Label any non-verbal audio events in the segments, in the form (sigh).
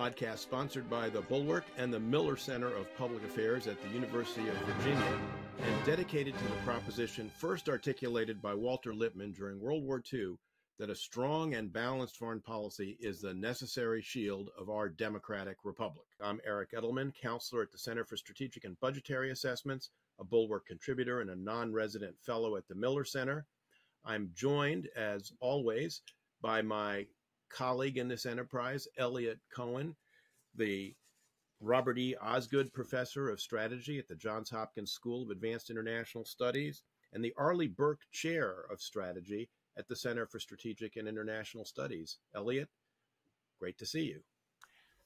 podcast sponsored by the Bulwark and the Miller Center of Public Affairs at the University of Virginia and dedicated to the proposition first articulated by Walter Lippmann during World War II that a strong and balanced foreign policy is the necessary shield of our democratic republic. I'm Eric Edelman, counselor at the Center for Strategic and Budgetary Assessments, a Bulwark contributor, and a non resident fellow at the Miller Center. I'm joined, as always, by my colleague in this enterprise, Eliot Cohen, the Robert E. Osgood Professor of Strategy at the Johns Hopkins School of Advanced International Studies, and the Arleigh Burke Chair of Strategy at the Center for Strategic and International Studies. Eliot, great to see you.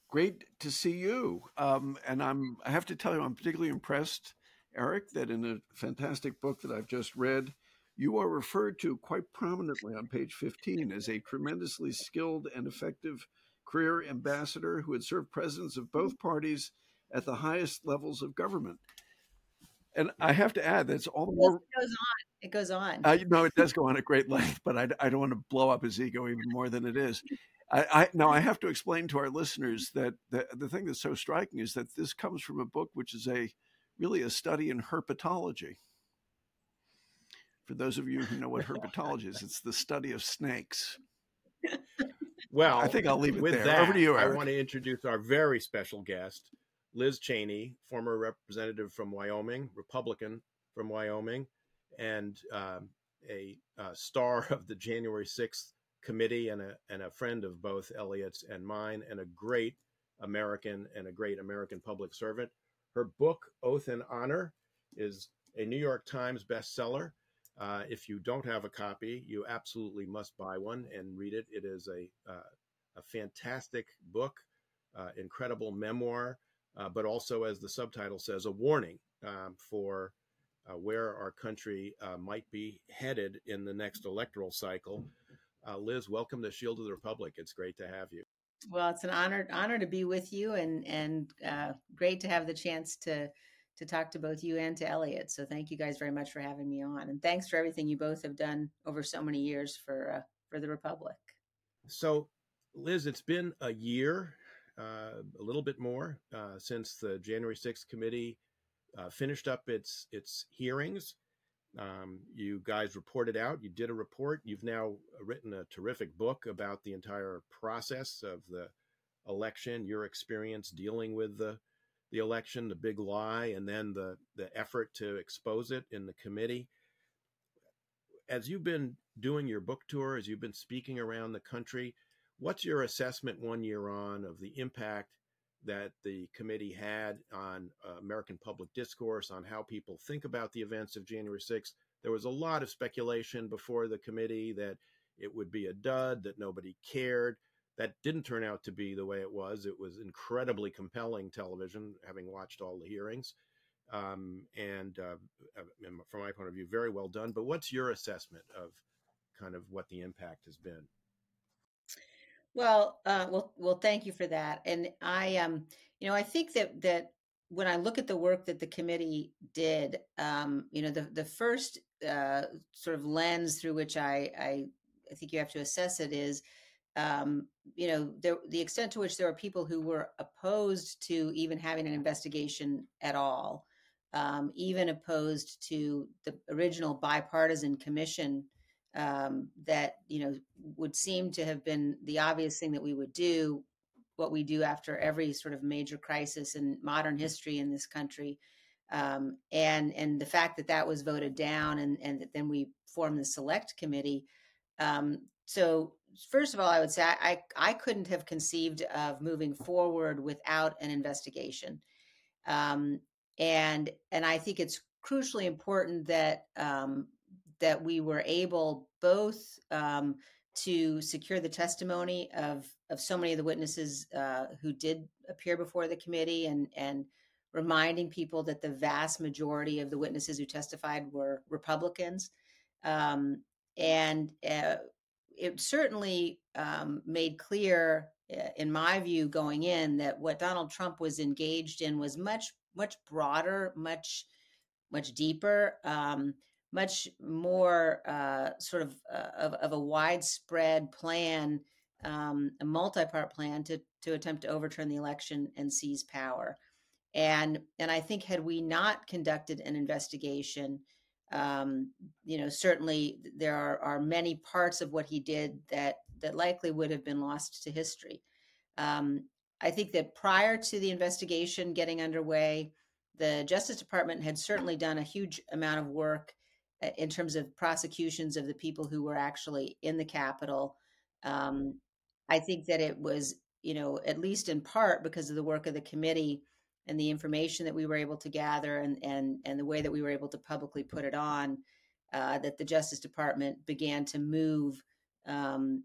Great to see you. Um, and I'm, I have to tell you, I'm particularly impressed, Eric, that in a fantastic book that I've just read, you are referred to quite prominently on page 15 as a tremendously skilled and effective career ambassador who had served presidents of both parties at the highest levels of government. And I have to add, that's all the more. It goes on. It goes on. Uh, no, it does go on at great length, but I, I, don't want to blow up his ego even more than it is. I, I, now I have to explain to our listeners that the, the thing that's so striking is that this comes from a book which is a really a study in herpetology. For those of you who know what herpetology is, it's the study of snakes. Well, I think I'll leave it with there. That, Over to you, Eric. I want to introduce our very special guest, Liz Cheney, former representative from Wyoming, Republican from Wyoming, and um, a uh, star of the January 6th committee and a, and a friend of both Eliot's and mine, and a great American and a great American public servant. Her book, Oath and Honor, is a New York Times bestseller. Uh, if you don't have a copy, you absolutely must buy one and read it. It is a uh, a fantastic book, uh, incredible memoir, uh, but also, as the subtitle says, a warning um, for uh, where our country uh, might be headed in the next electoral cycle. Liz, welcome to Shield of the Republic. It's great to have you. Well, it's an honor honor to be with you, and and great to have the chance to to talk to both you and to Eliot. So thank you guys very much for having me on, and thanks for everything you both have done over so many years for uh, for the Republic. So, Liz, it's been a year, uh, a little bit more, uh, since the January 6th committee uh, finished up its its hearings. Um, you guys reported out. You did a report. You've now written a terrific book about the entire process of the election, your experience dealing with the the election, the big lie, and then the the effort to expose it in the committee. As you've been doing your book tour, as you've been speaking around the country, what's your assessment one year on of the impact that the committee had on uh, American public discourse, on how people think about the events of January 6th? There was a lot of speculation before the committee that it would be a dud, that nobody cared that didn't turn out to be the way it was. It was incredibly compelling television, having watched all the hearings. Um, and uh, uh from my point of view, very well done. But what's your assessment of kind of what the impact has been? Well, uh, well, well. Thank you for that. And I, um, you know, I think that that when I look at the work that the committee did, um, you know, the the first uh, sort of lens through which I, I, I think you have to assess it is um, you know, there, the extent to which there are people who were opposed to even having an investigation at all, um, even opposed to the original bipartisan commission um, that you know would seem to have been the obvious thing that we would do, what we do after every sort of major crisis in modern history in this country, um, and and the fact that that was voted down, and and that then we formed the select committee. Um, so first of all, I would say I, I couldn't have conceived of moving forward without an investigation. Um, and and I think it's crucially important that um, that we were able both um, to secure the testimony of of so many of the witnesses uh, who did appear before the committee and and reminding people that the vast majority of the witnesses who testified were Republicans. Um, and uh, it certainly um, made clear, uh, in my view, going in, that what Donald Trump was engaged in was much, much broader, much, much deeper, um, much more uh, sort of, uh, of, of a widespread plan um, a multi-part plan to to attempt to overturn the election and seize power. And and I think had we not conducted an investigation, um, you know, certainly there are, are many parts of what he did that that likely would have been lost to history. Um, I think that prior to the investigation getting underway, the Justice Department had certainly done a huge amount of work uh, in terms of prosecutions of the people who were actually in the Capitol. Um, I think that it was, you know, at least in part because of the work of the committee and the information that we were able to gather and and and the way that we were able to publicly put it on, uh, that the Justice Department began to move um,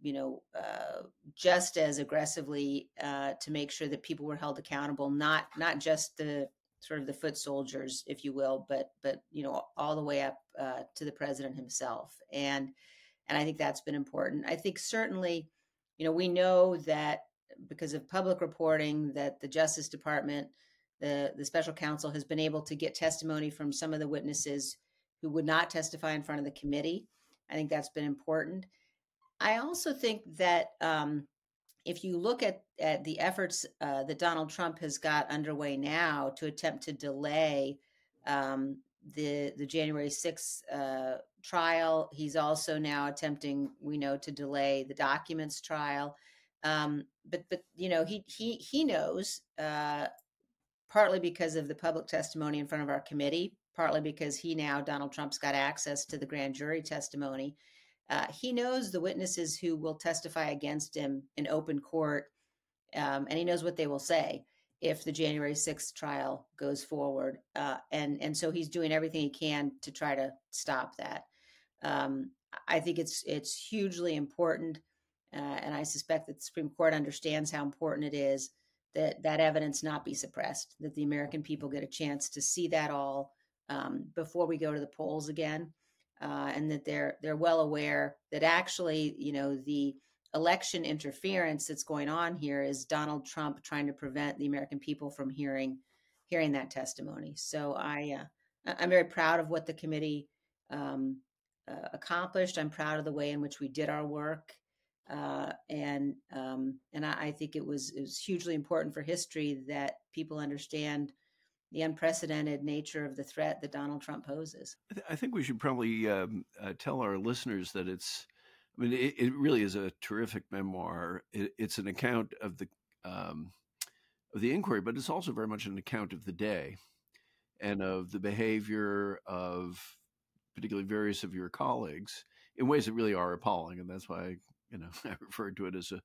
you know, uh, just as aggressively uh, to make sure that people were held accountable, not not just the sort of the foot soldiers, if you will, but but you know all the way up uh, to the president himself, and and I think that's been important. I think certainly, you know, we know that because of public reporting that the Justice Department, the the special counsel has been able to get testimony from some of the witnesses who would not testify in front of the committee. I think that's been important. I also think that um, if you look at, at the efforts uh, that Donald Trump has got underway now to attempt to delay um, the the January 6th uh, trial, he's also now attempting, we know, to delay the documents trial. Um, but but you know he he he knows uh, partly because of the public testimony in front of our committee, partly because he now Donald Trump's got access to the grand jury testimony uh, he knows the witnesses who will testify against him in open court, um, and he knows what they will say if the January 6th trial goes forward. Uh, and and so he's doing everything he can to try to stop that. Um, I think it's it's hugely important, uh, and I suspect that the Supreme Court understands how important it is that that evidence not be suppressed, that the American people get a chance to see that all um, before we go to the polls again uh, and that they're they're well aware that actually, you know, the election interference that's going on here is Donald Trump trying to prevent the American people from hearing hearing that testimony. So I uh, I'm very proud of what the committee um, uh, accomplished. I'm proud of the way in which we did our work. Uh, and um, and I, I, think it was it was hugely important for history that people understand the unprecedented nature of the threat that Donald Trump poses. I, th- I think we should probably um, uh, tell our listeners that it's, I mean, it, it really is a terrific memoir. It, it's an account of the um, of the inquiry, but it's also very much an account of the day and of the behavior of particularly various of your colleagues in ways that really are appalling, and that's why you know (laughs) I referred to it as a,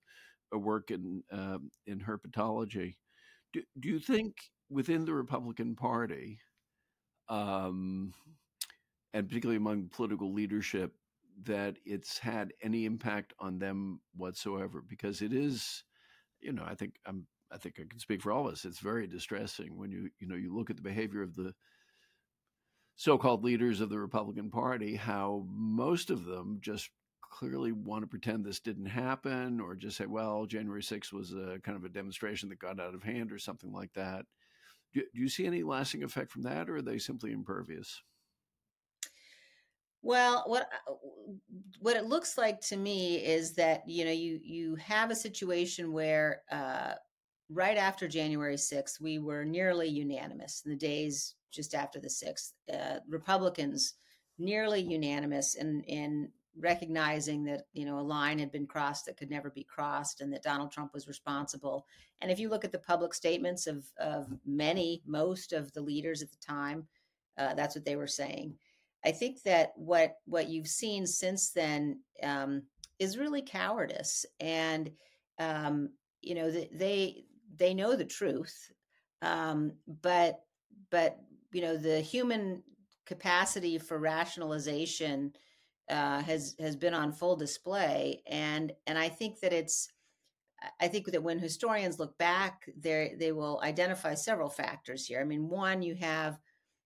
a work in um, in herpetology. Do, do you think within the Republican Party, um, and particularly among political leadership, that it's had any impact on them whatsoever? Because it is, you know, I think I'm, I think I can speak for all of us. It's very distressing when you, you know, you look at the behavior of the so-called leaders of the Republican Party, how most of them just clearly want to pretend this didn't happen or just say, well, January 6th was a kind of a demonstration that got out of hand or something like that. Do, do you see any lasting effect from that, or are they simply impervious? Well, what what it looks like to me is that you know you you have a situation where uh, right after January 6th, we were nearly unanimous in the days just after the 6th. Uh, Republicans nearly unanimous in in recognizing that you know a line had been crossed that could never be crossed and that Donald Trump was responsible. And if you look at the public statements of of many, most of the leaders at the time, uh, that's what they were saying. I think that what what you've seen since then um, is really cowardice, and um, you know they they know the truth, um, but but you know the human capacity for rationalization uh, has has been on full display, and and I think that it's I think that when historians look back, they they will identify several factors here. I mean, one, you have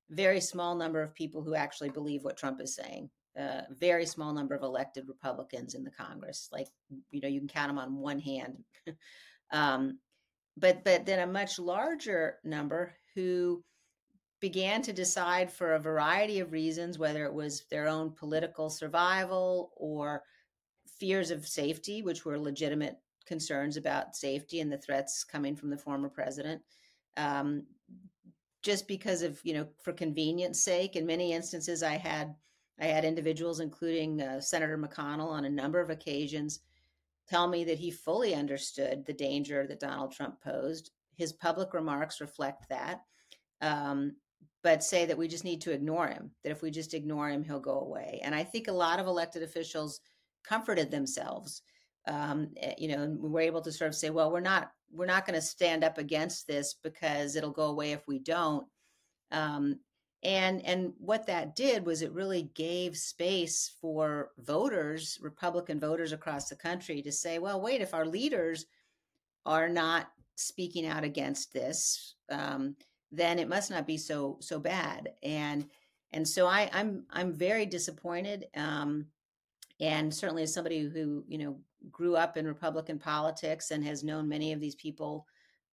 very small number of people who actually believe what Trump is saying. Uh, very small number of elected Republicans in the Congress, like you know, you can count them on one hand. (laughs) um, but but then a much larger number who began to decide for a variety of reasons, whether it was their own political survival or fears of safety, which were legitimate concerns about safety and the threats coming from the former president. Um, just because of you know for convenience sake in many instances i had i had individuals including uh, senator mcconnell on a number of occasions tell me that he fully understood the danger that donald trump posed his public remarks reflect that um, but say that we just need to ignore him that if we just ignore him he'll go away and i think a lot of elected officials comforted themselves um, eh, you know and we're able to sort of say well we're not we're not going to stand up against this because it'll go away if we don't. Um, and and what that did was it really gave space for voters, Republican voters across the country, to say, well, wait, if our leaders are not speaking out against this, um, then it must not be so so bad. And and so I, I'm I'm very disappointed. Um, and certainly as somebody who you know grew up in republican politics and has known many of these people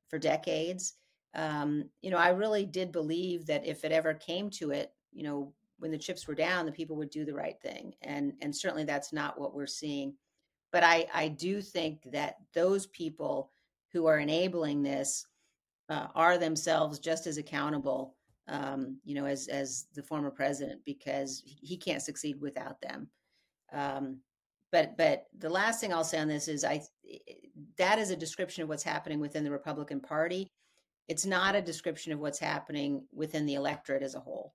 for decades um, you know i really did believe that if it ever came to it you know when the chips were down the people would do the right thing and and certainly that's not what we're seeing but i i do think that those people who are enabling this uh, are themselves just as accountable um, you know as as the former president because he can't succeed without them um, but but the last thing I'll say on this is I that is a description of what's happening within the Republican Party. It's not a description of what's happening within the electorate as a whole.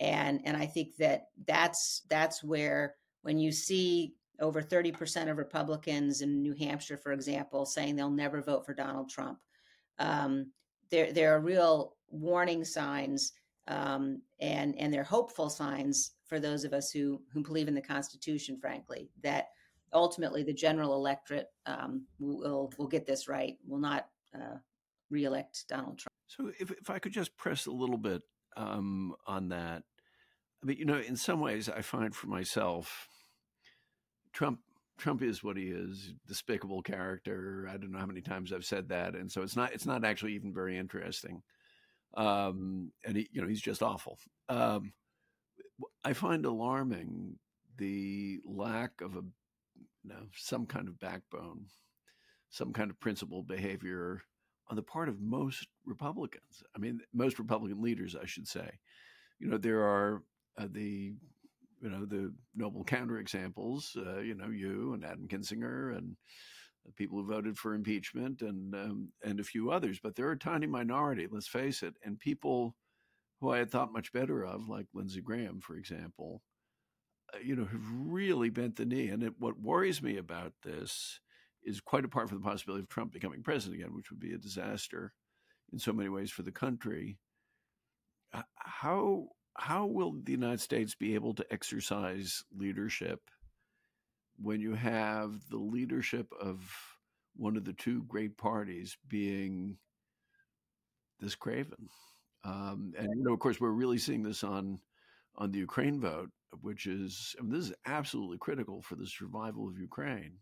And and I think that that's that's where when you see over 30% of Republicans in New Hampshire, for example, saying they'll never vote for Donald Trump, um, there there are real warning signs um, and and they're hopeful signs for those of us who who believe in the Constitution, frankly, that ultimately the general electorate um, will will get this right, will not uh, reelect Donald Trump. So, if if I could just press a little bit um, on that, I mean, you know, in some ways, I find for myself, Trump Trump is what he is, despicable character. I don't know how many times I've said that, and so it's not it's not actually even very interesting. Um, and he, you know, he's just awful. Um, I find alarming the lack of a you know, some kind of backbone, some kind of principled behavior on the part of most Republicans. I mean, most Republican leaders, I should say. You know, there are uh, the you know the noble counterexamples. Uh, you know, you and Adam Kinzinger and the people who voted for impeachment and um, and a few others. But they're a tiny minority. Let's face it. And people who I had thought much better of, like Lindsey Graham, for example, uh, you know, have really bent the knee. And it, what worries me about this is quite apart from the possibility of Trump becoming president again, which would be a disaster in so many ways for the country. How how will the United States be able to exercise leadership when you have the leadership of one of the two great parties being this craven? Um, and you know, of course, we're really seeing this on on the Ukraine vote, which is I mean, this is absolutely critical for the survival of Ukraine.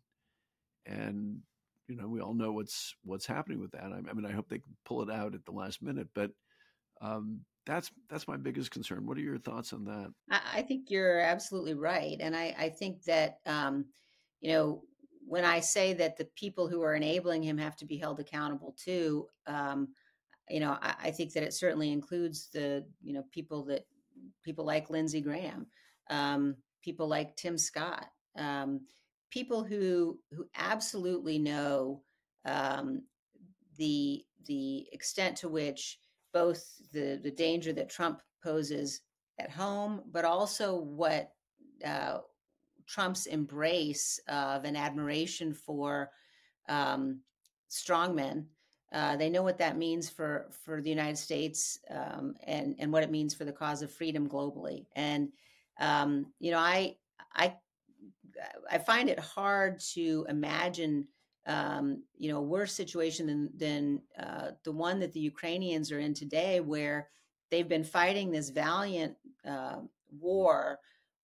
And you know, we all know what's what's happening with that. I, I mean, I hope they pull it out at the last minute, but um, that's that's my biggest concern. What are your thoughts on that? I, think you're absolutely right, and I, I think that um, you know when I say that the people who are enabling him have to be held accountable too. Um, you know, I, I, think that it certainly includes the, you know, people that people like Lindsey Graham, um, people like Tim Scott, um, people who who absolutely know um, the the extent to which both the the danger that Trump poses at home, but also what uh, Trump's embrace of an admiration for um, strongmen uh, they know what that means for for the United States um, and and what it means for the cause of freedom globally. And um, you know, I I I find it hard to imagine um, you know a worse situation than than uh, the one that the Ukrainians are in today, where they've been fighting this valiant uh, war,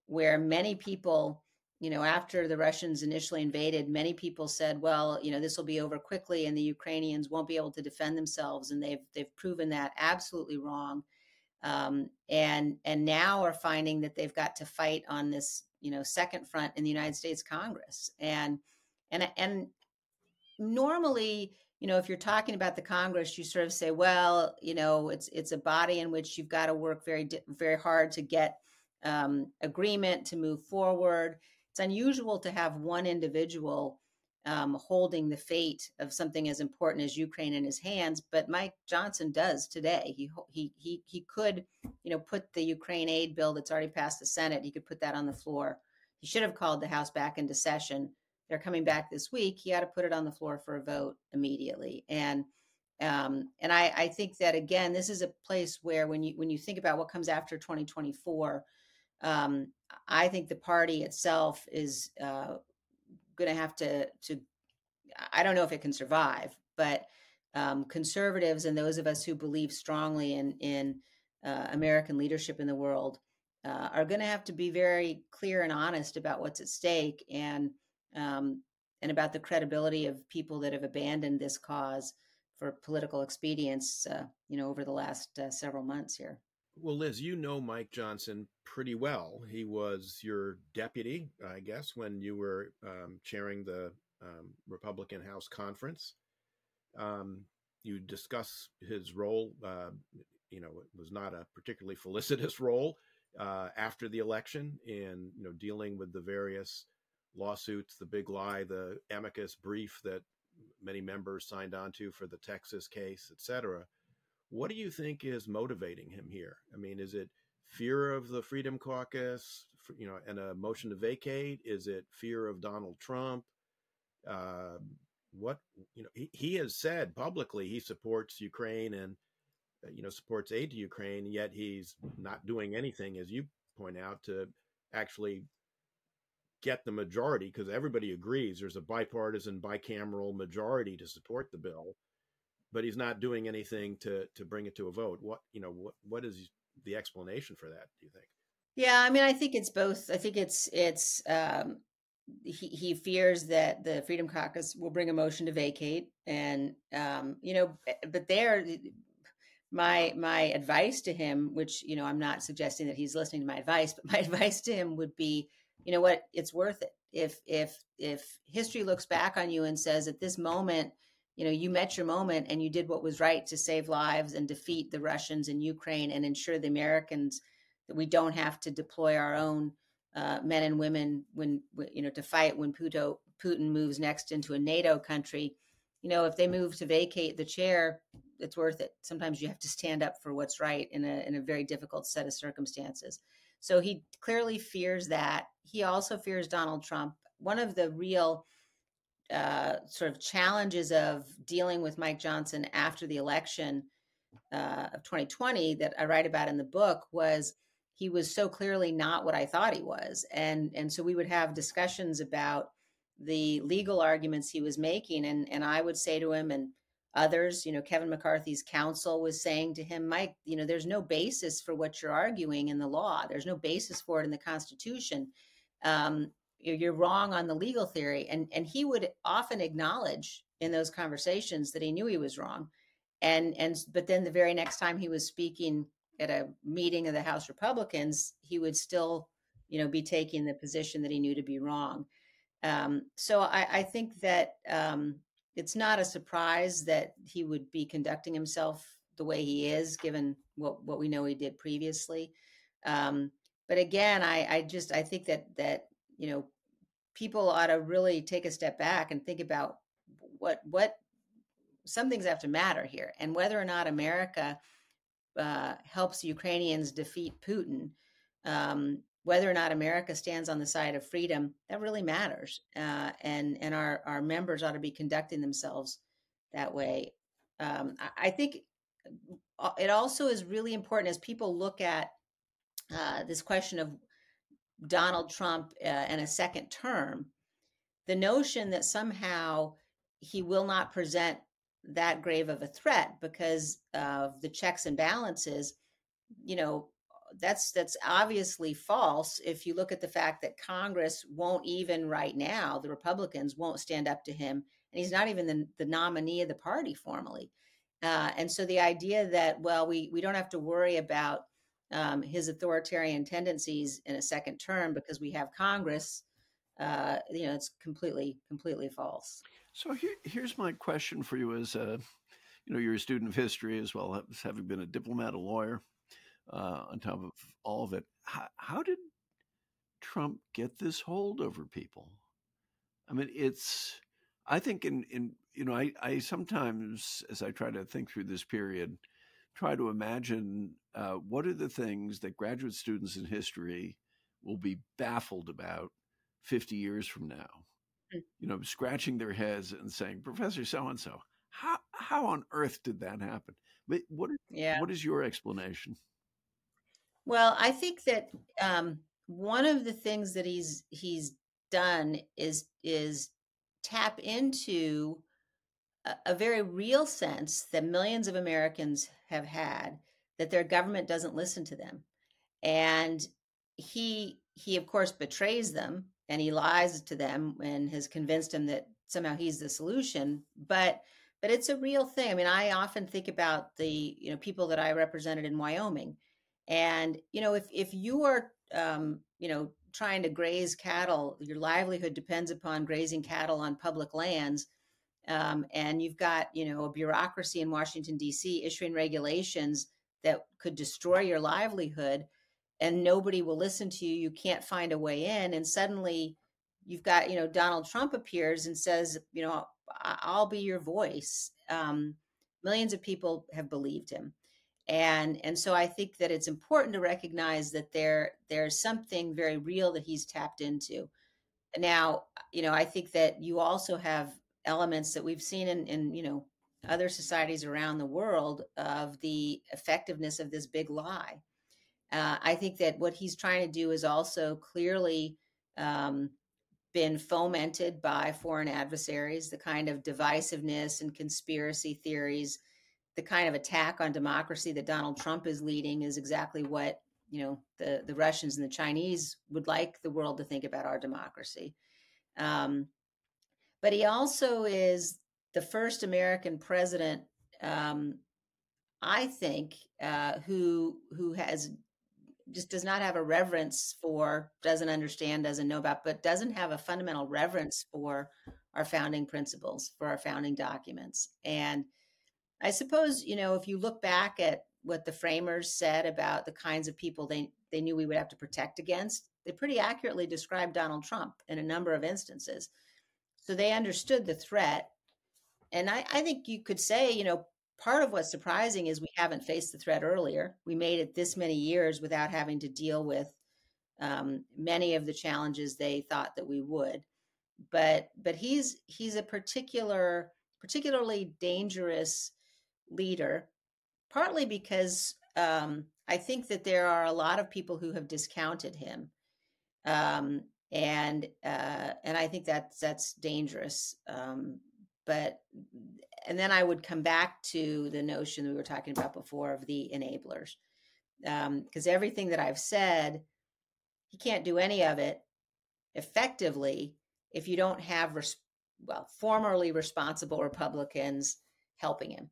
where many people you know, after the Russians initially invaded, many people said, well, you know, this will be over quickly and the Ukrainians won't be able to defend themselves. And they've, they've proven that absolutely wrong. Um, and, and now are finding that they've got to fight on this, you know second front in the United States Congress, and and and normally you know if you're talking about the congress you sort of say well you know it's it's a body in which you've got to work very very hard to get um, agreement to move forward it's unusual to have one individual um, holding the fate of something as important as Ukraine in his hands. But Mike Johnson does today. He he he he could, you know, put the Ukraine aid bill that's already passed the Senate. He could put that on the floor. He should have called the House back into session. They're coming back this week. He had to put it on the floor for a vote immediately. And um, and I, I think that again, this is a place where when you when you think about what comes after 2024, um, I think the party itself is uh, going to have to to I don't know if it can survive, but um, conservatives and those of us who believe strongly in in uh, American leadership in the world uh, are going to have to be very clear and honest about what's at stake and um, and about the credibility of people that have abandoned this cause for political expedience. Uh, you know, over the last uh, several months here. Well, Liz, you know Mike Johnson pretty well. He was your deputy, I guess, when you were um, chairing the um, Republican House Conference. Um, you discuss his role. Uh, you know, it was not a particularly (laughs) felicitous role uh, after the election in you know dealing with the various lawsuits, the big lie, the amicus brief that many members signed on to for the Texas case, et cetera. What do you think is motivating him here? I mean, is it fear of the Freedom Caucus, you know, and a motion to vacate? Is it fear of Donald Trump? Uh, what you know, he, he has said publicly he supports Ukraine and uh, you know supports aid to Ukraine, yet he's not doing anything, as you point out, to actually get the majority because everybody agrees there's a bipartisan bicameral majority to support the bill but he's not doing anything to to bring it to a vote. What you know what what is the explanation for that? Do you think? Yeah, I mean, I think it's both. I think it's it's um, he he fears that the Freedom Caucus will bring a motion to vacate, and um, you know, eh, but there. My my advice to him, which you know, I'm not suggesting that he's listening to my advice, but my (laughs) advice to him would be, you know what, it's worth it. If if if history looks back on you and says at this moment you know you met your moment and you did what was right to save lives and defeat the russians in ukraine and ensure the americans that we don't have to deploy our own uh, men and women when you know to fight when Puto, putin moves next into a nato country you know if they move to vacate the chair it's worth it sometimes you have to stand up for what's right in a in a very difficult set of circumstances so he clearly fears that. He also fears donald trump. One of the real uh, sort of challenges of dealing with Mike Johnson after the election uh, of 2020 that I write about in the book was he was so clearly not what I thought he was, and and so we would have discussions about the legal arguments he was making, and and I would say to him and others, you know, Kevin McCarthy's counsel was saying to him, Mike, you know, there's no basis for what you're arguing in the law. There's no basis for it in the Constitution. Um, you're wrong on the legal theory and and he would often acknowledge in those conversations that he knew he was wrong and and but then the very next time he was speaking at a meeting of the house republicans he would still you know be taking the position that he knew to be wrong um, so I, I, think that um, it's not a surprise that he would be conducting himself the way he is given what what we know he did previously. Um, but again I, I just i think that that you know people ought to really take a step back and think about what what some things have to matter here and whether or not america uh, helps ukrainians defeat putin um, whether or not america stands on the side of freedom that really matters uh, and and our our members ought to be conducting themselves that way. Um, I, I think uh, it also is really important as people look at uh, this question of Donald Trump uh, and a second term, the notion that somehow he will not present that grave of a threat because of the checks and balances, you know, that's that's obviously false if you look at the fact that Congress won't even right now, the Republicans won't stand up to him, and he's not even the, the nominee of the party formally. Uh, and so the idea that well, we we don't have to worry about um, his authoritarian tendencies in a second term because we have Congress, uh, you know, it's completely, completely false. So here, here's my question for you as a, you know, you're a student of history as well as having been a diplomat, a lawyer, uh, on top of all of it. How, how did Trump get this hold over people? I mean, it's, I think in, in you know, I, I sometimes, as I try to think through this period, try to imagine uh, what are the things that graduate students in history will be baffled about 50 years from now. Mm. You know, scratching their heads and saying, Professor so and so, how how on earth did that happen? But what yeah. what is your explanation? Well, I think that um, one of the things that he's he's done is is tap into a, a very real sense that millions of Americans have had that their government doesn't listen to them, and he he of course betrays them and he lies to them and has convinced them that somehow he's the solution, but but it's a real thing. I mean, I often think about the you know people that I represented in Wyoming, and you know if if you are um, you know trying to graze cattle, your livelihood depends upon grazing cattle on public lands. Um, and you've got, you know, a bureaucracy in Washington D.C. issuing regulations that could destroy your livelihood, and nobody will listen to you. You can't find a way in, and suddenly you've got, you know, Donald Trump appears and says, you know, I'll be your voice. Um, millions of people have believed him and and so i think that it's important to recognize that there there's something very real that he's tapped into. Now you know i think that you also have elements that we've seen in in you know other societies around the world of the effectiveness of this big lie. Uh, i think that what he's trying to do is also clearly um, been fomented by foreign adversaries the kind of divisiveness and conspiracy theories the kind of attack on democracy that Donald Trump is leading is exactly what you know the the Russians and the Chinese would like the world to think about our democracy. Um, but he also is the first American president, um, I think, uh, who who has just does not have a reverence for, doesn't understand, doesn't know about, but doesn't have a fundamental reverence for our founding principles, for our founding documents, and I suppose, you know, if you look back at what the framers said about the kinds of people they, they knew we would have to protect against, they pretty accurately described Donald Trump in a number of instances. So they understood the threat. And I, I think you could say, you know, part of what's surprising is we haven't faced the threat earlier. We made it this many years without having to deal with um, many of the challenges they thought that we would. But but he's he's a particular particularly dangerous leader, partly because um, I think that there are a lot of people who have discounted him, um, and uh, and I think that's that's dangerous. Um, but and then I would come back to the notion we were talking about before of the enablers, because um, everything that I've said, he can't do any of it effectively if you don't have res- well formerly responsible Republicans helping him.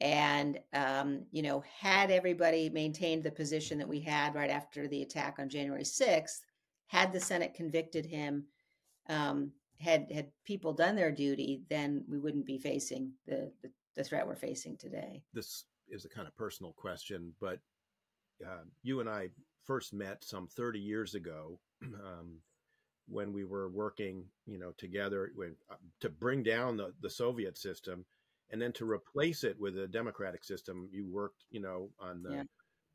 And, um, you know, had everybody maintained the position that we had right after the attack on January 6th, had the Senate convicted him, um, had had people done their duty, then we wouldn't be facing the, the, the threat we're facing today. This is a kind of personal question, but uh, you and I first met some 30 years ago (clears throat) um, when we were working, you know, together when, uh, to bring down the, the Soviet system and then to replace it with a democratic system, you worked, you know, on the yeah.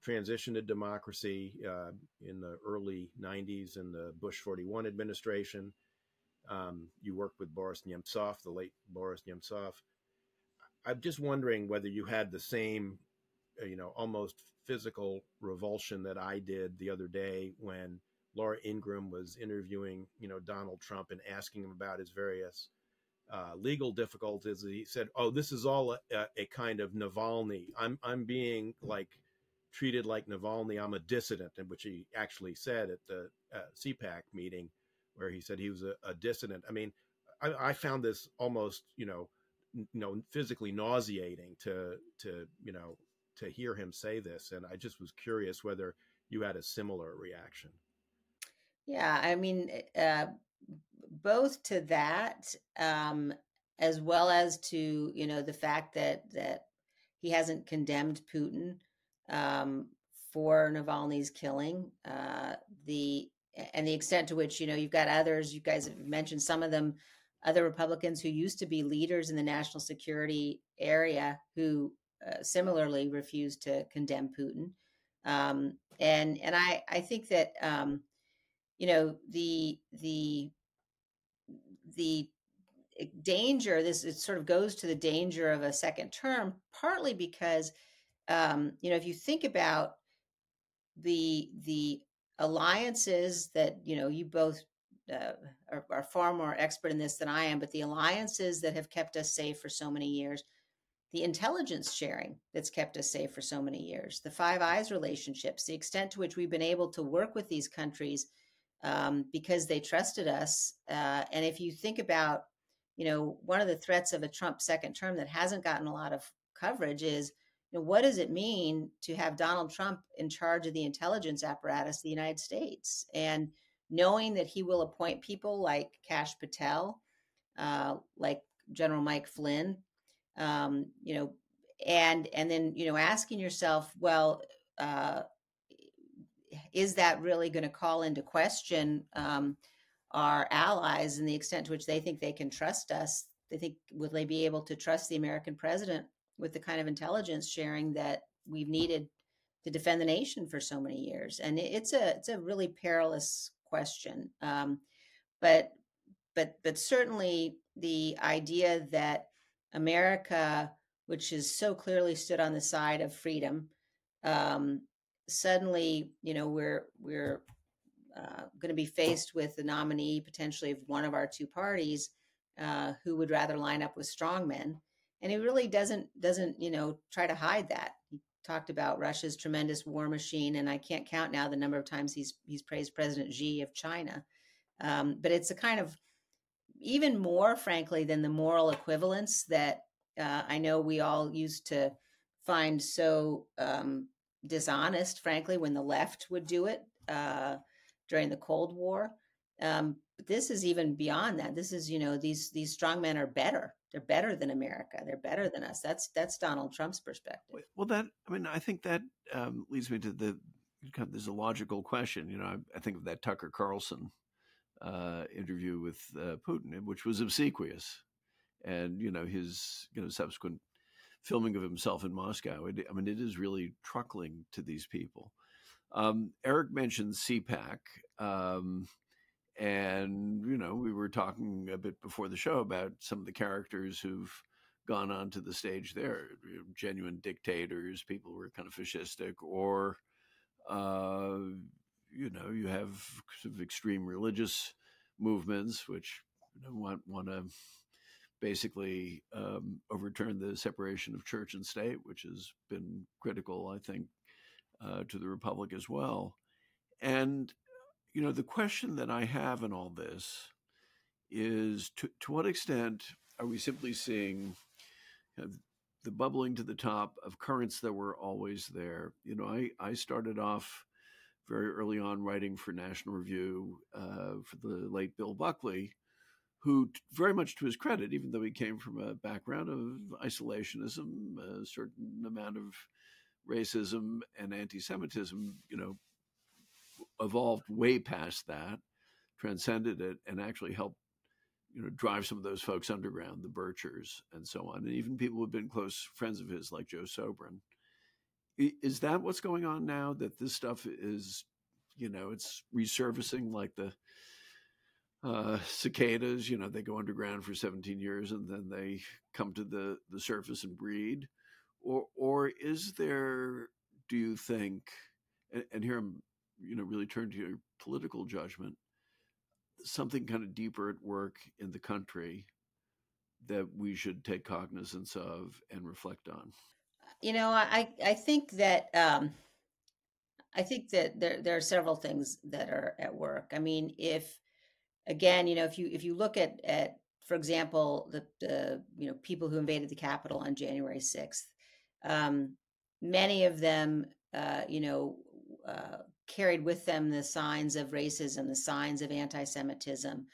transition to democracy uh, in the early '90s in the Bush 41 administration. Um, you worked with Boris Nemtsov, the late Boris Nemtsov. I'm just wondering whether you had the same, uh, you know, almost physical revulsion that I did the other day when Laura Ingraham was interviewing, you know, Donald Trump and asking him about his various uh, legal difficulties. He said, "Oh, this is all a, a, kind of Navalny. I'm I'm being like treated like Navalny. I'm a dissident," in which he actually said at the uh, CPAC meeting, where he said he was a, a dissident. I mean, I, I, found this almost you know, n- you know, physically nauseating to to you know to hear him say this, and I just was curious whether you had a similar reaction. Yeah, I mean, uh, both to that, um, as well as to you know the fact that that he hasn't condemned Putin um, for Navalny's killing. Uh, the and the extent to which you know you've got others. You guys have mentioned some of them, other Republicans who used to be leaders in the national security area who uh, similarly refused to condemn Putin. Um, and and I I think that um, you know the the the danger this it sort of goes to the danger of a second term partly because um, you know if you think about the the alliances that you know you both uh, are, are, far more expert in this than I am, but the alliances that have kept us safe for so many years, the intelligence sharing that's kept us safe for so many years, the Five Eyes relationships, the extent to which we've been able to work with these countries um, because they trusted us. Uh, and if you think about, you know, one of the threats of a Trump second term that hasn't gotten a lot of coverage is you know, what does it mean to have Donald Trump in charge of the intelligence apparatus of the United States? And knowing that he will appoint people like Kash Patel, uh, like General Mike Flynn, um, you know, and and then you know asking yourself, well, uh, is that really going to call into question um, our allies and the extent to which they think they can trust us? They think will they be able to trust the American president with the kind of intelligence sharing that we've needed to defend the nation for so many years. And it's a it's a really perilous question. Um, but but but certainly the idea that America, which has so clearly stood on the side of freedom, um, suddenly you know we're we're uh, going to be faced with the nominee potentially of one of our two parties uh, who would rather line up with strongmen. And he really doesn't doesn't you know try to hide that. He talked about russia's tremendous war machine and i can't count now the number of times he's he's praised president xi of china. Um, but it's a kind of even more frankly than the moral equivalence that uh, i know we all used to find so um, dishonest frankly when the left would do it uh, during the cold war um, but this is even beyond that this is you know these these strong men are better they're better than America. They're better than us. That's that's Donald Trump's perspective. Well, that I mean, I think that um, leads me to the kind of, there's a logical question. You know, I, I think of that Tucker Carlson uh, interview with uh, Putin, which was obsequious, and you know his you know subsequent filming of himself in Moscow. It, I mean, it is really truckling to these people. Um, Eric mentioned CPAC. Um, and, you know, we were talking a bit before the show about some of the characters who've gone onto the stage there genuine dictators, people who are kind of fascistic, or, uh, you know, you have sort of extreme religious movements which you know, want, want to basically um, overturn the separation of church and state, which has been critical, I think, uh, to the republic as well. And you know, the question that I have in all this is to, to what extent are we simply seeing you know, the bubbling to the top of currents that were always there? You know, I, I started off very early on writing for National Review uh, for the late Bill Buckley, who, very much to his credit, even though he came from a background of isolationism, a certain amount of racism and anti-Semitism, you know, evolved way past that, transcended it, and actually helped you know drive some of those folks underground, the Birchers and so on, and even people who've been close friends of his like Joe Sobran. Is that what's going on now? That this stuff is, you know, it's resurfacing like the uh, cicadas. You know, they go underground for 17 years and then they come to the the surface and breed, or or is there? Do you think? And, and here I'm you know really turn to your political judgment something kind of deeper at work in the country that we should take cognizance of and reflect on you know i i think that um i think that there there are several things that are at work i mean if again you know if you if you look at at for example the the you know people who invaded the capitol on january 6th um many of them, uh, you know, uh, carried with them the signs of racism, the signs of anti-Semitism.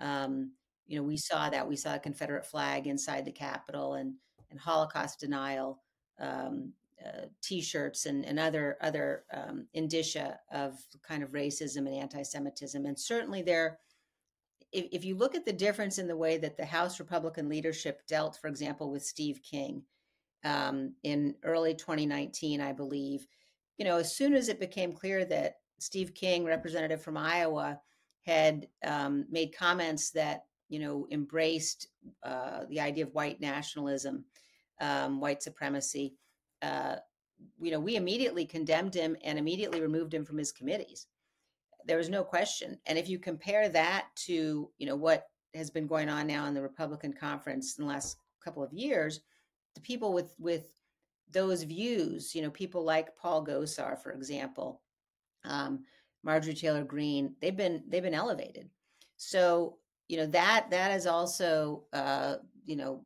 Um, you know, we saw that. We saw a Confederate flag inside the Capitol and and Holocaust denial um, uh, T-shirts and, and other other um, indicia of kind of racism and anti-Semitism. And certainly there, if, if you look at the difference in the way that the House Republican leadership dealt, for example, with Steve King um, in early 2019, I believe, you know, as soon as it became clear that Steve King, representative from Iowa, had um, made comments that you know embraced uh, the idea of white nationalism, um, white supremacy. Uh, you know, we immediately condemned him and immediately removed him from his committees. There was no question. And if you compare that to you know what has been going on now in the Republican conference in the last couple of years, the people with with those views, you know, people like Paul Gosar, for example, um, Marjorie Taylor Greene, they've been they've been elevated. So you know that that is also uh, you know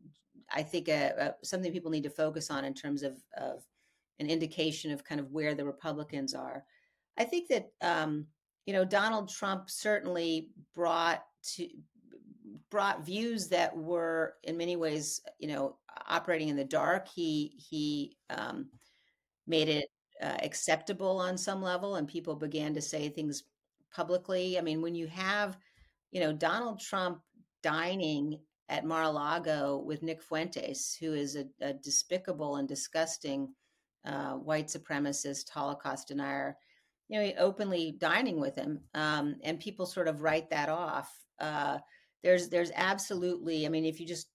I think a, a, something people need to focus on in terms of, of an indication of kind of where the Republicans are. I think that um, you know Donald Trump certainly brought to brought views that were in many ways you know operating in the dark. He he um, made it uh, acceptable on some level, and people began to say things publicly. I mean, when you have you know Donald Trump dining at Mar-a-Lago with Nick Fuentes, who is a, a despicable and disgusting uh, white supremacist Holocaust denier. You know, openly dining with him, um, and people sort of write that off. Uh, there's there's absolutely, I mean, if you just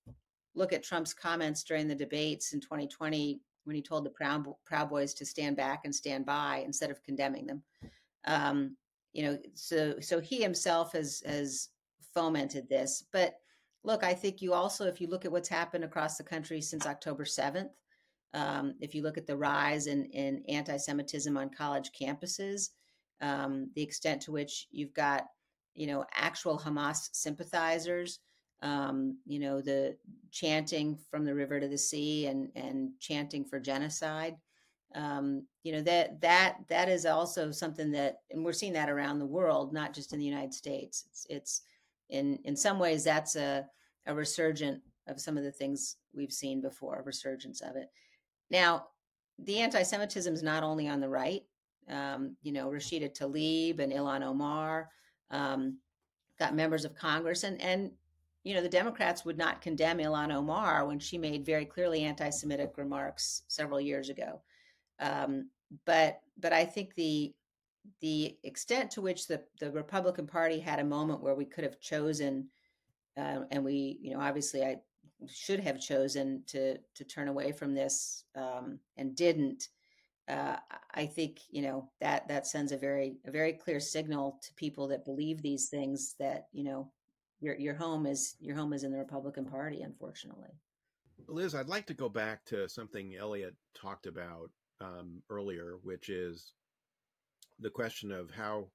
look at Trump's comments during the debates in 2020 when he told the Proud, Proud Boys to stand back and stand by instead of condemning them. Um, you know, so so he himself has has fomented this, but look, I think you also, if you look at what's happened across the country since October 7th, um, if you look at the rise in, in anti Semitism on college campuses, um, the extent to which you've got, you know, actual Hamas sympathizers, um, you know, the chanting from the river to the sea and, and chanting for genocide. Um, you know that that that is also something that, and we're seeing that around the world, not just in the United States. It's, it's in in some ways that's a a resurgent of some of the things we've seen before, a resurgence of it. Now, the anti-Semitism is not only on the right. Um, you know, Rashida Tlaib and Ilhan Omar um, got members of Congress, and and you know the Democrats would not condemn Ilhan Omar when she made very clearly anti-Semitic remarks several years ago. Um, but but I think the the extent to which the the Republican Party had a moment where we could have chosen uh, and we, you know, obviously I should have chosen to to turn away from this um, and didn't. Uh, I think you know that that sends a very a very clear signal to people that believe these things that you know your your home is your home is in the Republican Party, unfortunately. Liz, I'd like to go back to something Eliot talked about um, earlier, which is the question of how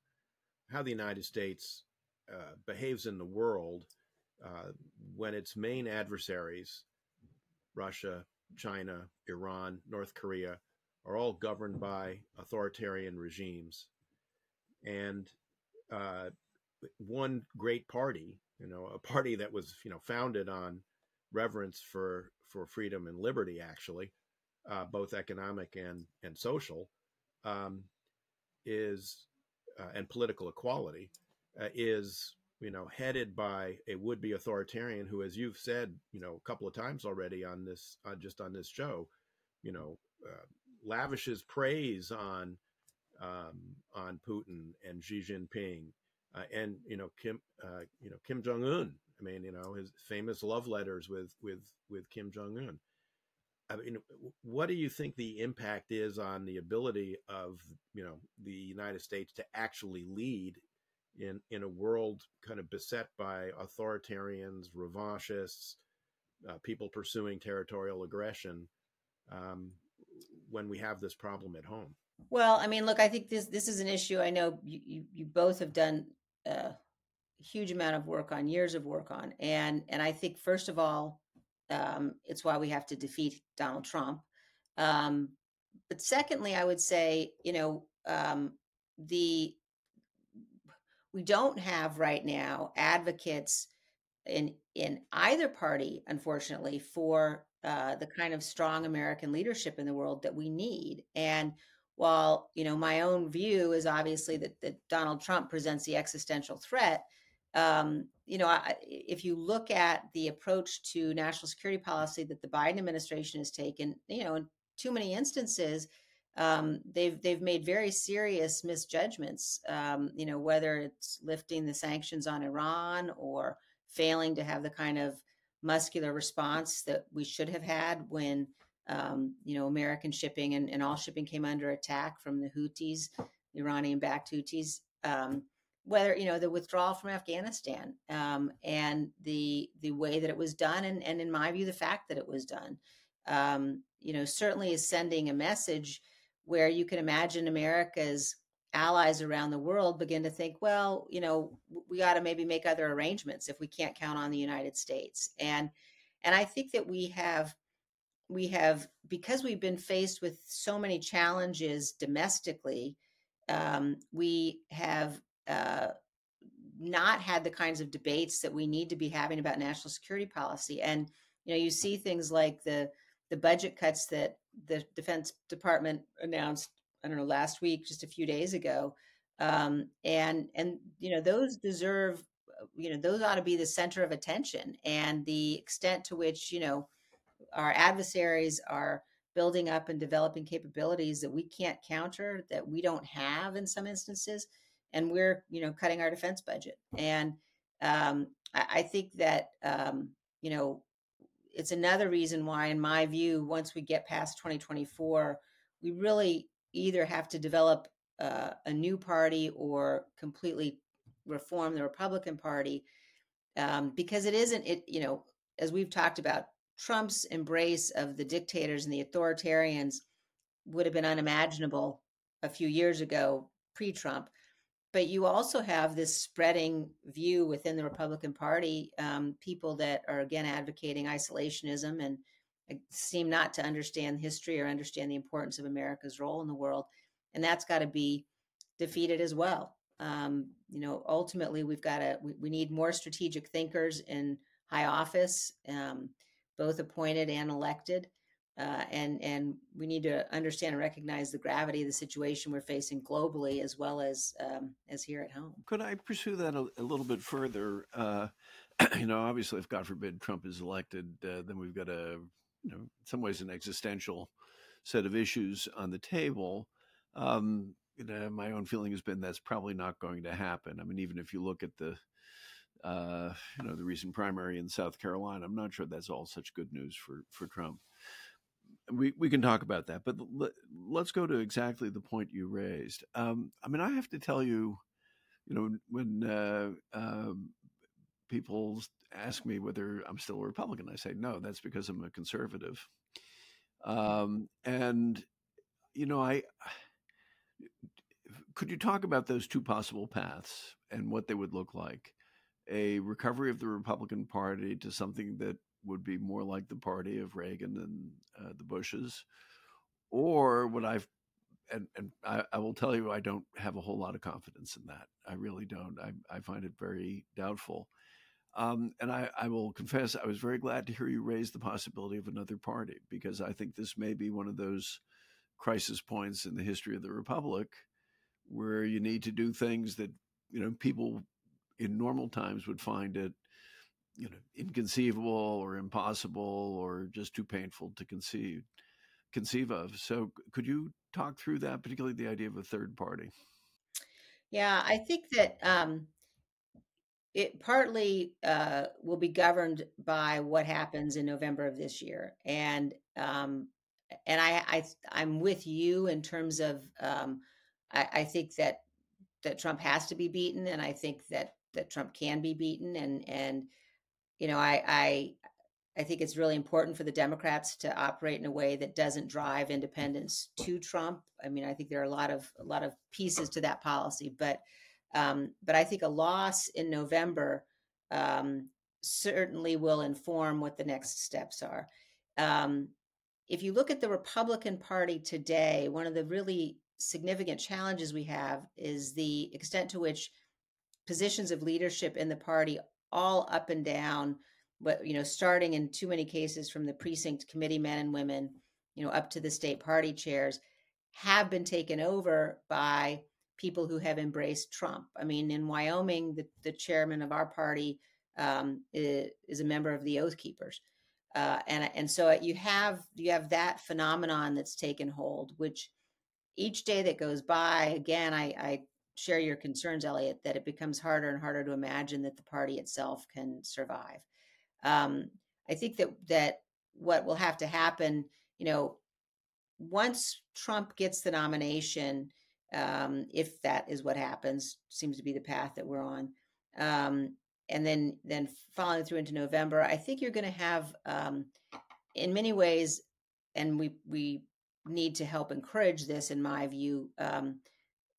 how the United States uh, behaves in the world uh, when its main adversaries, Russia, China, Iran, North Korea, are all governed by authoritarian regimes. And uh, one great party, you know, a party that was, you know, founded on reverence for, for freedom and liberty, actually, uh, both economic and, and social, um, is, uh, and political equality, uh, is you know, headed by a would-be authoritarian who, as you've said, you know, a couple of times already on this, uh, just on this show, you know, uh, lavishes praise on um, on Putin and Xi Jinping, uh, and you know Kim, uh, you know Kim Jong Un. I mean, you know his famous love letters with with with Kim Jong Un. I mean, what do you think the impact is on the ability of you know the United States to actually lead in in a world kind of beset by authoritarians, revanchists, uh, people pursuing territorial aggression, um, when we have this problem at home. Well, I mean, look, I think this this is an issue. I know you you, you both have done a huge amount of work on, years of work on, and and I think first of all, um, it's why we have to defeat Donald Trump. Um, but secondly, I would say, you know, um, the we don't have right now advocates in in either party, unfortunately, for uh, the kind of strong American leadership in the world that we need. And while you know my own view is obviously that, that Donald Trump presents the existential threat, um, you know, I, if you look at the approach to national security policy that the Biden administration has taken, you know, in too many instances, um, they've they've made very serious misjudgments. Um, you know, whether it's lifting the sanctions on Iran or failing to have the kind of muscular response that we should have had when um, you know American shipping and, and, all shipping came under attack from the Houthis, Iranian-backed Houthis. Um, whether you know the withdrawal from Afghanistan um, and the the way that it was done, and, and in my view, the fact that it was done, um, you know, certainly is sending a message where you can imagine America's allies around the world begin to think, well, you know, we got to maybe make other arrangements if we can't count on the United States. And and I think that we have we have because we've been faced with so many challenges domestically, um, we have uh, not had the kinds of debates that we need to be having about national security policy. And you know, you see things like the the budget cuts that the Defense Department announced, I don't know, last week, just a few days ago. Um, and and you know those deserve you know those ought to be the center of attention and the extent to which you know our adversaries are building up and developing capabilities that we can't counter that we don't have in some instances and we're you know cutting our defense budget and um, I, I, think that um, you know it's another reason why, in my view, once we get past 2024, we really either have to develop uh, a new party or completely reform the Republican Party um, because it isn't it you know as we've talked about Trump's embrace of the dictators and the authoritarians would have been unimaginable a few years ago pre-Trump but you also have this spreading view within the Republican Party, um, people that are again advocating isolationism and uh, seem not to understand history or understand the importance of America's role in the world, and that's got to be defeated as well. Um, you know, ultimately, we've got to we, we, need more strategic thinkers in high office, um, both appointed and elected. Uh, and and we need to understand and recognize the gravity of the situation we're facing globally as well as um, as here at home. Could I pursue that a, a little bit further? Uh, (clears throat) you know, obviously, if God forbid Trump is elected, uh, then we've got a you know, in some ways, an existential set of issues on the table. Um, you know, my own feeling has been that's probably not going to happen. I mean, even if you look at the uh, you know the recent primary in South Carolina, I'm not sure that's all such good news for for Trump we, we can talk about that, but let, us go to exactly the point you raised. Um, I mean, I have to tell you, you know, when uh, um, people ask me whether I'm still a Republican, I say no. That's because I'm a conservative. Um, and you know, I could you talk about those two possible paths and what they would look like? A recovery of the Republican Party to something that would be more like the party of Reagan and uh, the Bushes, or what I've and, and I, I, will tell you, I don't have a whole lot of confidence in that. I really don't. I, I find it very doubtful. Um, and I, I, will confess, I was very glad to hear you raise the possibility of another party because I think this may be one of those crisis points in the history of the republic where you need to do things that you know people in normal times would find it you know inconceivable or impossible or just too painful to conceive conceive of. So could you talk through that particularly the idea of a third party? Yeah i think that um, it partly uh, will be governed by what happens in november of this year. And um, and I, I i'm with you in terms of um, I, I think that that trump has to be beaten and i think that that trump can be beaten and and you know, I, I I think it's really important for the Democrats to operate in a way that doesn't drive independents to Trump. I mean, I think there are a lot of a lot of pieces to that policy, but um, but I think a loss in November um, certainly will inform what the next steps are. Um, if you look at the Republican Party today, one of the really significant challenges we have is the extent to which positions of leadership in the party, all up and down, but you know, starting in too many cases from the precinct committee men and women, you know, up to the state party chairs, have been taken over by people who have embraced Trump. I mean, in Wyoming, the, the chairman of our party um, is, is, a member of the Oath Keepers, uh, and and so you have you have that phenomenon that's taken hold, which each day that goes by, again, I, I share your concerns, Eliot, that it becomes harder and harder to imagine that the party itself can survive. Um, I think that that what will have to happen, you know, once Trump gets the nomination, um, if that is what happens, seems to be the path that we're on, um, and then then following through into November, I think you're going to have, um, in many ways, and we we need to help encourage this, in my view, um,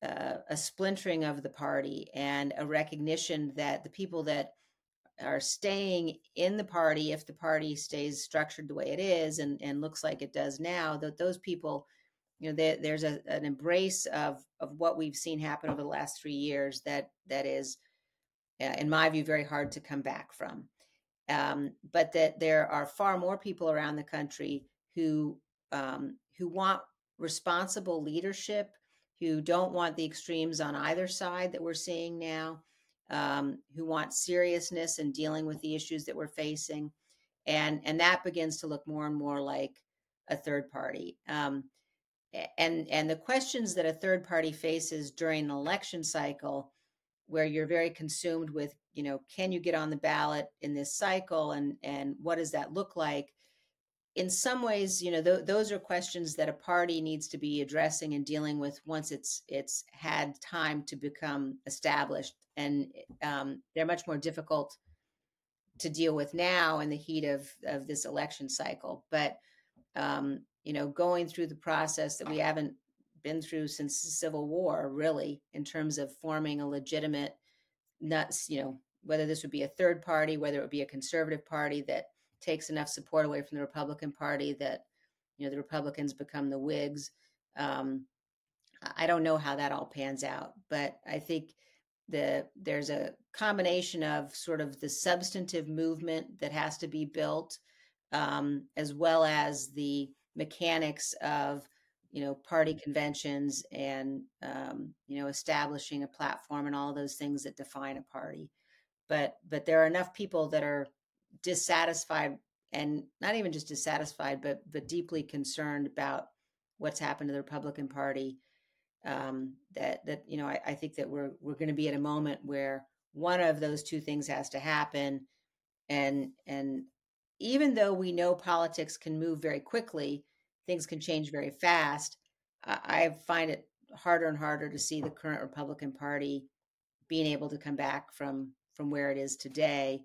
uh, a splintering of the party and a recognition that the people that are staying in the party, if the party stays structured the way it is and, and looks like it does now, that those people, you know, they, there's a, an embrace of of what we've seen happen over the last three years that that is, uh, in my view, very hard to come back from. Um, but that there are far more people around the country who um, who want responsible leadership, who don't want the extremes on either side that we're seeing now, um, who want seriousness and dealing with the issues that we're facing, and and that begins to look more and more like a third party. Um, and and the questions that a third party faces during an election cycle, where you're very consumed with, you know, can you get on the ballot in this cycle, and and what does that look like? In some ways, you know, th- those are questions that a party needs to be addressing and dealing with once it's it's had time to become established, and um, they're much more difficult to deal with now in the heat of of this election cycle. But um, you know, going through the process that we haven't been through since the Civil War, really, in terms of forming a legitimate, nuts, you know, whether this would be a third party, whether it would be a conservative party that takes enough support away from the Republican Party that you know the Republicans become the Whigs. Um, I don't know how that all pans out, but I think the there's a combination of sort of the substantive movement that has to be built, um, as well as the mechanics of you know party conventions and um, you know establishing a platform and all those things that define a party. But but there are enough people that are dissatisfied and not even just dissatisfied, but but deeply concerned about what's happened to the Republican Party. Um, that that you know, I, I think that we're we're going to be at a moment where one of those two things has to happen, and and even though we know politics can move very quickly, things can change very fast. I, I find it harder and harder to see the current Republican Party being able to come back from from where it is today.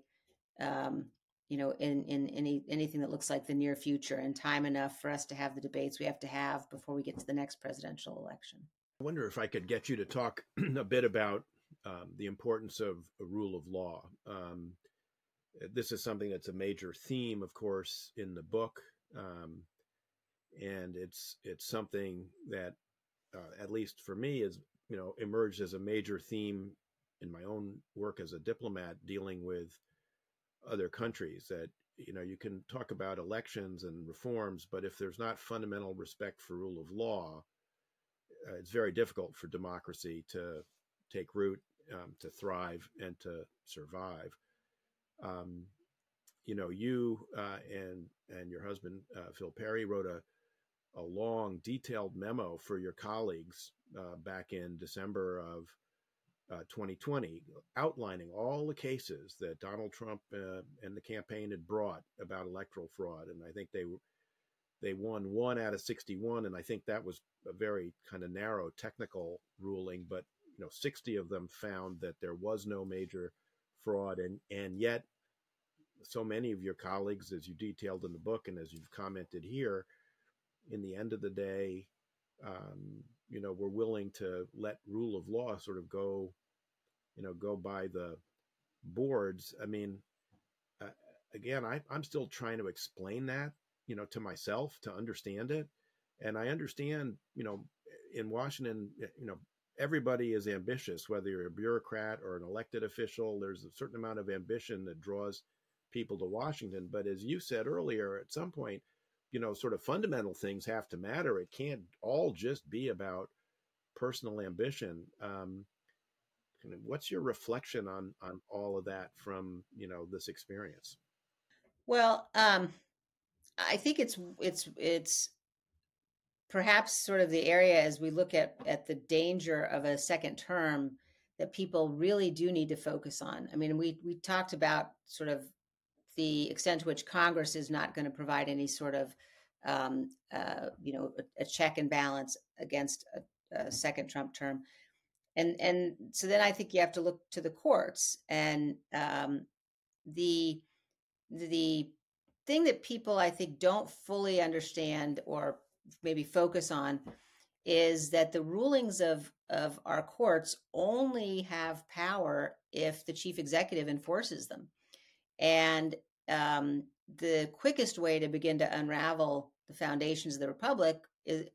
Um, you know, in, in any anything that looks like the near future and time enough for us to have the debates we have to have before we get to the next presidential election. I wonder if I could get you to talk (clears throat) a bit about um, the importance of a rule of law. Um, this is something that's a major theme, of course, in the book, um, and it's it's something that, uh, at least for me, is you know emerged as a major theme in my own work as a diplomat dealing with other countries that you know you can talk about elections and reforms but if there's not fundamental respect for rule of law uh, it's very difficult for democracy to take root um, to thrive and to survive. Um, you know you uh, and and your husband uh, phil perry wrote a a long detailed memo for your colleagues uh, back in december of uh, 2020, outlining all the cases that Donald Trump uh, and the campaign had brought about electoral fraud, and I think they they won one out of 61, and I think that was a very kind of narrow technical ruling, but you know, 60 of them found that there was no major fraud, and and yet so many of your colleagues, as you detailed in the book and as you've commented here, in the end of the day, um, you know, were willing to let rule of law sort of go, you know, go by the boards. I mean, uh, again, I, I'm still trying to explain that you know, to myself to understand it. And I understand, you know, in Washington, you know, everybody is ambitious, whether you're a bureaucrat or an elected official. There's a certain amount of ambition that draws people to Washington. But as you said earlier, at some point, you know, sort of fundamental things have to matter. It can't all just be about personal ambition. Um, what's your reflection on on all of that from you know this experience? Well, um, I think it's it's it's perhaps sort of the area as we look at at the danger of a second term that people really do need to focus on. I mean, we we talked about sort of the extent to which Congress is not going to provide any sort of um, uh, you know a, a, check and balance against a, a, second Trump term, and and so then I think you have to look to the courts and um, the the thing that people I think don't fully understand or maybe focus on is that the rulings of of our courts only have power if the chief executive enforces them. And um, the quickest way to begin to unravel the foundations of the republic is,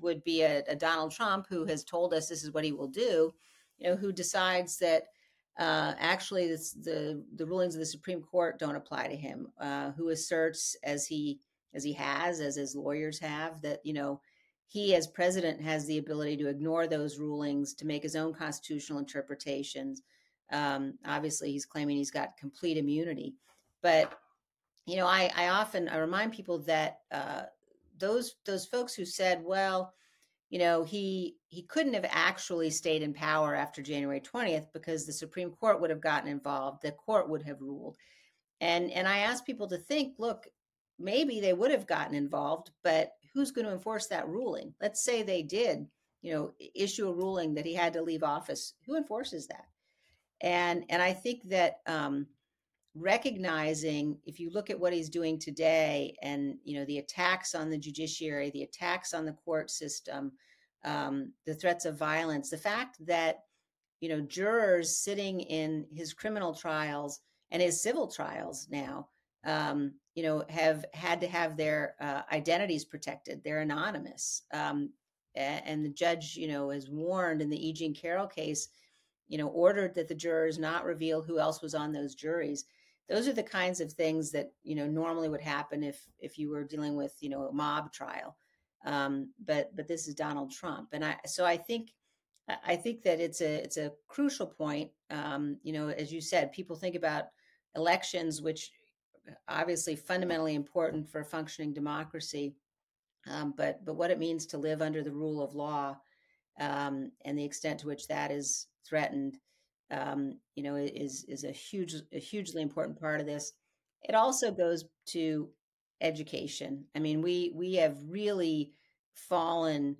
would be a, a donald trump who has told us this is what he will do you know who decides that uh, actually this, the the rulings of the supreme court don't apply to him uh, who asserts as he as he has, as his lawyers have, that, you know, he as president has the ability to ignore those rulings to make his own constitutional interpretations. Um, obviously, he's claiming he's got complete immunity, but you know, I, I often I remind people that uh, those those folks who said, well, you know, he he couldn't have actually stayed in power after January 20th because the Supreme Court would have gotten involved, the court would have ruled. And and I ask people to think, look, maybe they would have gotten involved, but who's going to enforce that ruling? Let's say they did, you know, issue a ruling that he had to leave office. Who enforces that? And and I think that um, recognizing if you look at what he's doing today, and you know the attacks on the judiciary, the attacks on the court system, um, the threats of violence, the fact that you know jurors sitting in his criminal trials and his civil trials now um, you know, have had to have their uh, identities protected. They're anonymous. Um, and the judge, you know, has warned in the E. Jean Carroll case, you know, ordered that the jurors not reveal who else was on those juries. Those are the kinds of things that you know normally would happen if if you were dealing with you know a mob trial. Um, but but this is Donald Trump, and I so I think I think that it's a it's a crucial point. Um, you know, as you said, people think about elections, which obviously fundamentally important for a functioning democracy. Um, but but what it means to live under the rule of law um, and the extent to which that is threatened, um, you know, is is a huge a hugely important part of this. It also goes to education. I mean, we we have really fallen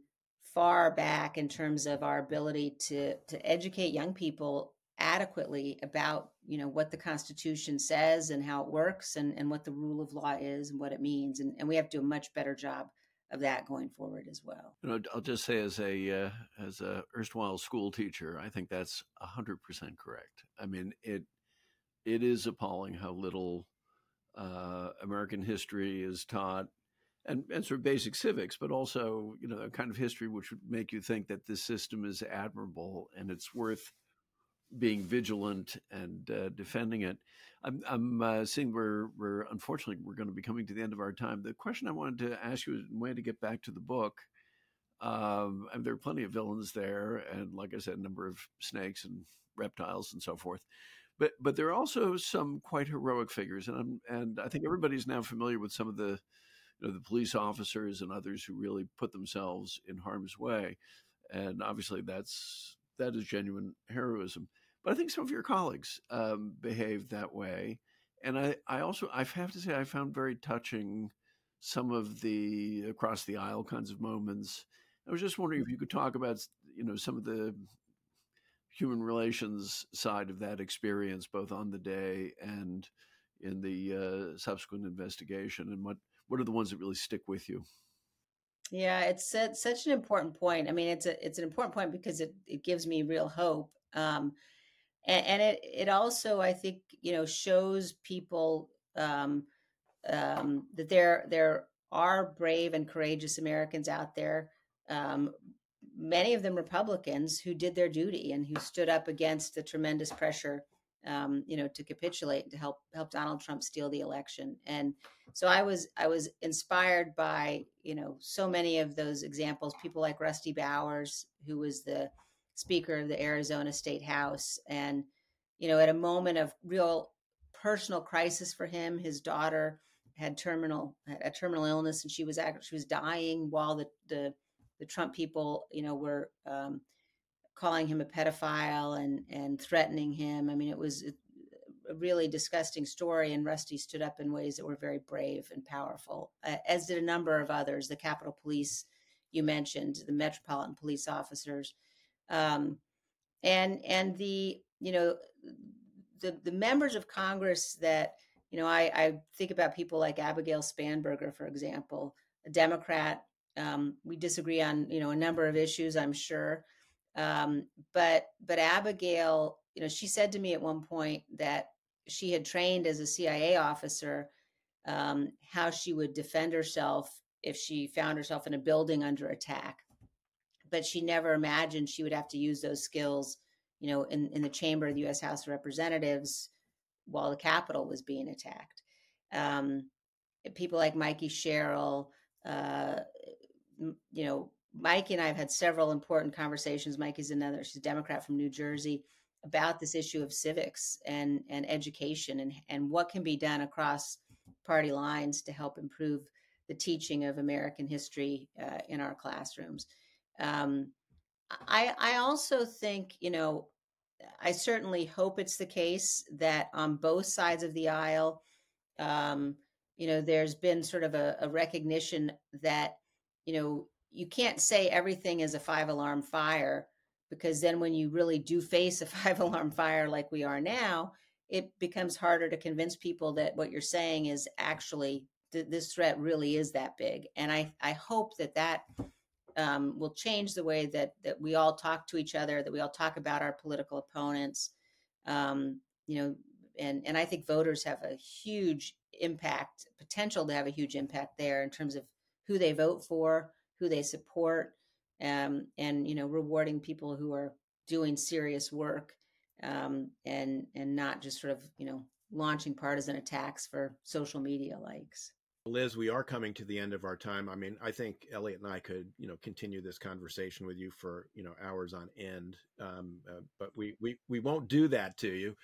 far back in terms of our ability to to educate young people adequately about you know what the constitution says and how it works and, and what the rule of law is and what it means and, and we have to do a much better job of that going forward as well. You know i'll just say as a uh, as a erstwhile school teacher i think that's 100% correct. I mean it it is appalling how little uh, american history is taught and, and sort of basic civics, but also, you know, a kind of history which would make you think that this system is admirable and it's worth being vigilant and uh, defending it. I'm, I'm uh, seeing we're, we're unfortunately we're going to be coming to the end of our time. The question I wanted to ask you is way to get back to the book. Um, and there are plenty of villains there, and like I said, a number of snakes and reptiles and so forth. But but there are also some quite heroic figures, and I'm, and I think everybody's now familiar with some of the you know the police officers and others who really put themselves in harm's way, and obviously that's that is genuine heroism. But I think some of your colleagues um, behaved that way. And I, I also, I have to say, I found very touching some of the across the aisle kinds of moments. I was just wondering if you could talk about, you know, some of the human relations side of that experience, both on the day and in the uh, subsequent investigation, and what what are the ones that really stick with you? Yeah, it's such an important point. I mean, it's a it's an important point because it it gives me real hope. Um, and, and it it also I think you know shows people um, um, that there there are brave and courageous Americans out there, um, many of them Republicans, who did their duty and who stood up against the tremendous pressure, um, you know, to capitulate to help help Donald Trump steal the election. And so I was I was inspired by you know so many of those examples. People like Rusty Bowers, who was the Speaker of the Arizona State House, and you know, at a moment of real personal crisis for him, his daughter had terminal had a terminal illness, and she was actually she was dying while the the, the Trump people, you know, were um, calling him a pedophile and and threatening him. I mean, it was a really disgusting story, and Rusty stood up in ways that were very brave and powerful, as did a number of others. The Capitol Police, you mentioned, the Metropolitan Police officers, um, and and the you know the the members of Congress that you know I, I think about people like Abigail Spanberger, for example, a Democrat. Um, we disagree on you know a number of issues, I'm sure, um, but but Abigail, you know, she said to me at one point that she had trained as a CIA officer um, how she would defend herself if she found herself in a building under attack, but she never imagined she would have to use those skills you know, in, in the chamber of the U.S. House of Representatives while the Capitol was being attacked. Um, people like Mikey Sherrill, uh, you know, Mikey and I have had several important conversations. Mikey's another, she's a Democrat from New Jersey, about this issue of civics and, and education and, and what can be done across party lines to help improve the teaching of American history uh, in our classrooms. Um, I, I also think, you know, I certainly hope it's the case that on both sides of the aisle, um, you know, there's been sort of a, a, recognition that, you know, you can't say everything is a five alarm fire because then when you really do face a (laughs) five alarm fire like we are now, it becomes harder to convince people that what you're saying is actually th- this threat really is that big. And I, I hope that that um, will change the way that that we all talk to each other, that we all talk about our political opponents. Um, you know, and and I think voters have a huge impact, potential to have a huge impact there in terms of who they vote for, who they support, um, and you know, rewarding people who are doing serious work um, and and not just sort of you know launching partisan attacks for social media likes. Liz, we are coming to the end of our time. I mean, I think Eliot and I could, you know, continue this conversation with you for, you know, hours on end. Um, uh, but we, we, we won't do that to you.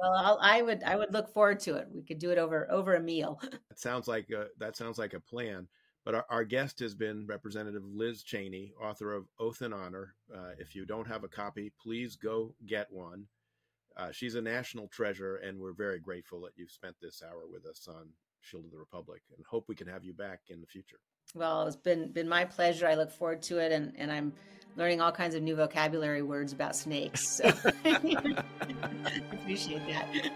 Well, I'll, I would, I would look forward to it. We could do it over, over a meal. (laughs) That sounds like a, that sounds like a plan. But our, our guest has been Representative Liz Cheney, author of Oath and Honor. Uh, if you don't have a copy, please go get one. Uh, she's a national treasure, and we're very grateful that you've spent this hour with us on Shield of the Republic, and hope we can have you back in the future. Well, it's been been my pleasure. I look forward to it, and and I'm learning all kinds of new vocabulary words about snakes. So (laughs) I appreciate that.